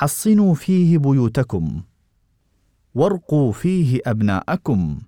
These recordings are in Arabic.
حصنوا فيه بيوتكم وارقوا فيه أبناءكم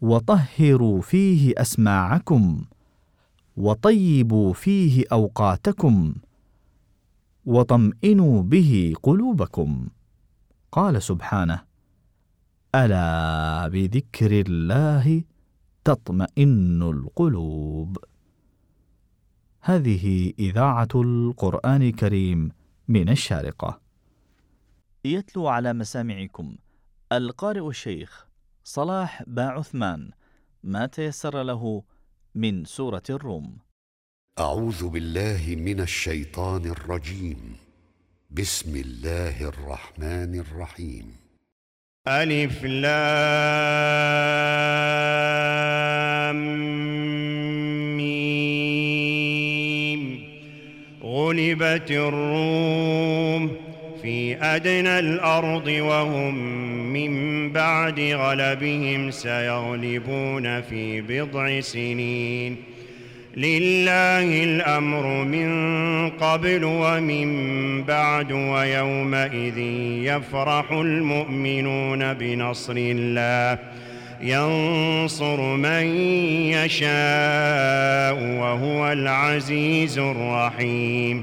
وطهروا فيه أسماعكم وطيبوا فيه أوقاتكم وطمئنوا به قلوبكم. قال سبحانه ألا بذكر الله تطمئن القلوب. هذه إذاعة القرآن الكريم من الشارقة. يتلو على مسامعكم. القارئ الشيخ صلاح با عثمان ما تيسر له من سورة الروم. أعوذ بالله من الشيطان الرجيم. بسم الله الرحمن الرحيم. ألف لام ميم. غلبت الروم في أدنى الأرض وهم من بعد غلبهم سيغلبون في بضع سنين. لله الأمر من قبل ومن بعد ويومئذ يفرح المؤمنون بنصر الله. ينصر من يشاء وهو العزيز الرحيم.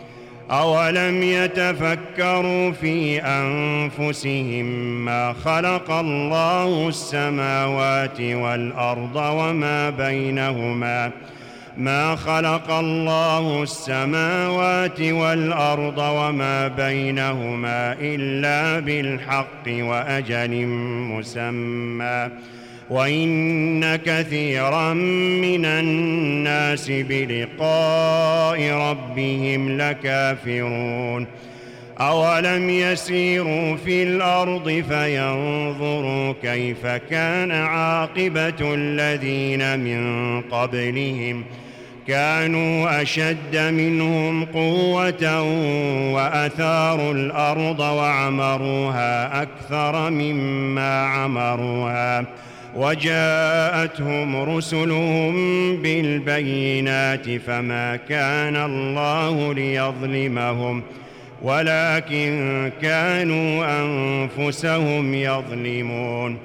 أولم يتفكروا في أنفسهم ما خلق الله السماوات والأرض وما بينهما؟ ما خلق الله السماوات والأرض وما بينهما إلا بالحق وأجل مسمى. وإن كثيرا من الناس بلقاء ربهم لكافرون. أولم يسيروا في الأرض فينظروا كيف كان عاقبة الذين من قبلهم. كانوا أشد منهم قوة وأثاروا الأرض وعمروها أكثر مما عمروها. وجاءتهم رسلهم بالبينات فما كان الله ليظلمهم ولكن كانوا أنفسهم يظلمون.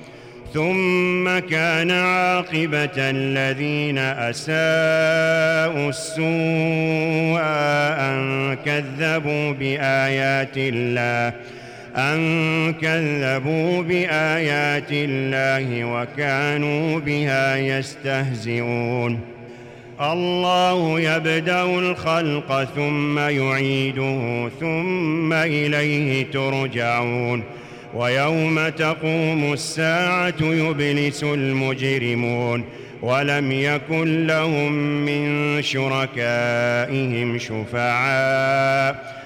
ثم كان عاقبة الذين أساءوا السوء أن كذبوا بآيات الله. أن كذبوا بآيات الله وكانوا بها يستهزئون. الله يبدأ الخلق ثم يعيده ثم إليه ترجعون. ويوم تقوم الساعة يبلس المجرمون. ولم يكن لهم من شركائهم شفعاء.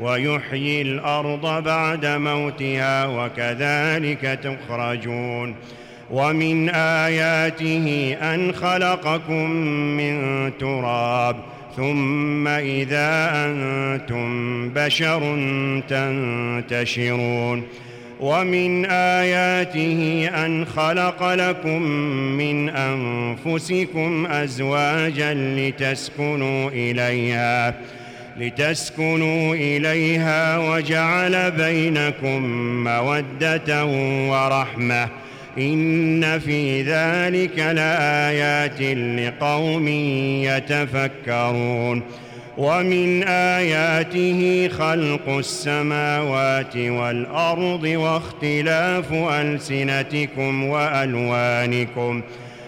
ويحيي الأرض بعد موتها وكذلك تخرجون. ومن آياته أن خلقكم من تراب ثم إذا أنتم بشر تنتشرون. ومن آياته أن خلق لكم من أنفسكم أزواجا لتسكنوا إليها. لتسكنوا إليها وجعل بينكم مودة ورحمة. إن في ذلك لآيات لقوم يتفكرون. ومن آياته خلق السماوات والأرض واختلاف ألسنتكم وألوانكم.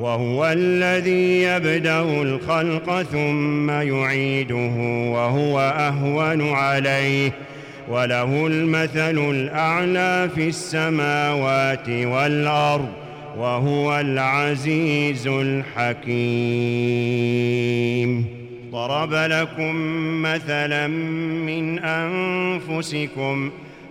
وهو الذي يبدأ الخلق ثم يعيده وهو أهون عليه. وله المثل الأعلى في السماوات والأرض وهو العزيز الحكيم. ضرب لكم مثلا من أنفسكم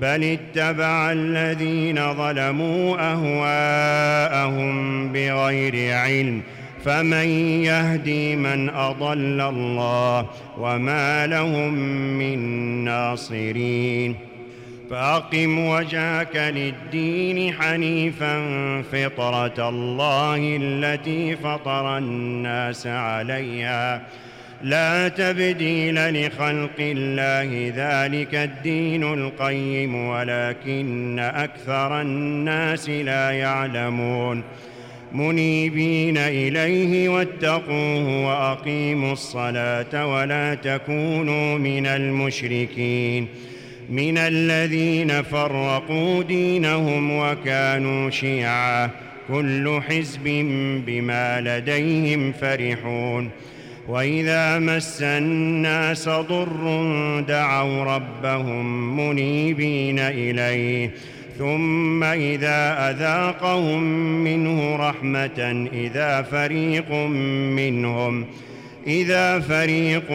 بل اتبع الذين ظلموا أهواءهم بغير علم ۖ فمن يهدي من أضل الله وما لهم من ناصرين فأقم وجهك للدين حنيفا فطرة الله التي فطر الناس عليها لا تبديل لخلق الله ذلك الدين القيم ولكن أكثر الناس لا يعلمون. منيبين إليه واتقوه وأقيموا الصلاة ولا تكونوا من المشركين. من الذين فرقوا دينهم وكانوا شيعا كل حزب بما لديهم فرحون. وإذا مس الناس ضر دعوا ربهم منيبين إليه ثم إذا أذاقهم منه رحمة إذا فريق منهم إذا فريق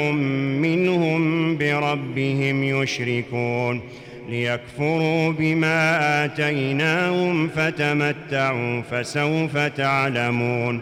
منهم بربهم يشركون. ليكفروا بما آتيناهم فتمتعوا فسوف تعلمون.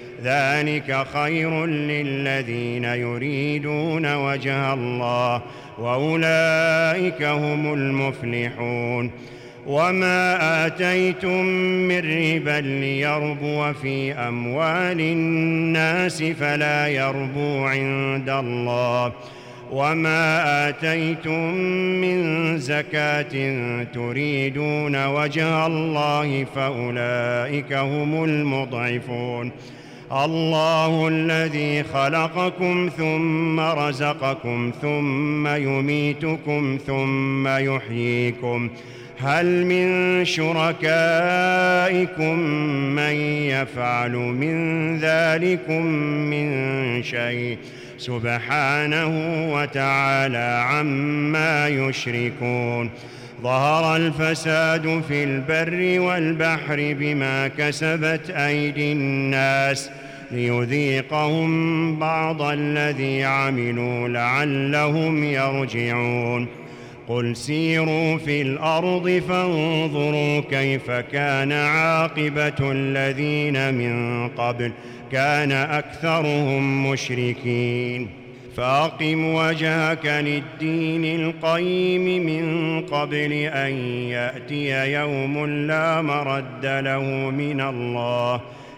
ذلك خير للذين يريدون وجه الله وأولئك هم المفلحون. وما آتيتم من ربا ليربو في أموال الناس فلا يربو عند الله. وما آتيتم من زكاة تريدون وجه الله فأولئك هم المضعفون. الله الذي خلقكم ثم رزقكم ثم يميتكم ثم يحييكم هل من شركائكم من يفعل من ذلكم من شيء سبحانه وتعالى عما يشركون ظهر الفساد في البر والبحر بما كسبت أيدي الناس ليذيقهم بعض الذي عملوا لعلهم يرجعون. قل سيروا في الأرض فانظروا كيف كان عاقبة الذين من قبل كان أكثرهم مشركين. فأقم وجهك للدين القيم من قبل أن يأتي يوم لا مرد له من الله.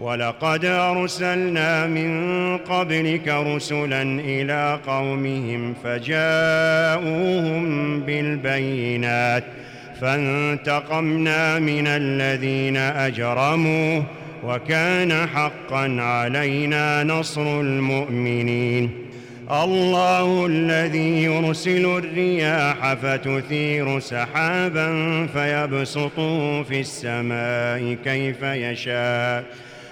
ولقد أرسلنا من قبلك رسلا إلى قومهم فجاءوهم بالبينات فانتقمنا من الذين أجرموا وكان حقا علينا نصر المؤمنين الله الذي يرسل الرياح فتثير سحابا فيبسطه في السماء كيف يشاء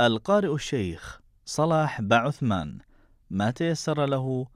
القارئ الشيخ صلاح بعثمان ما تيسر له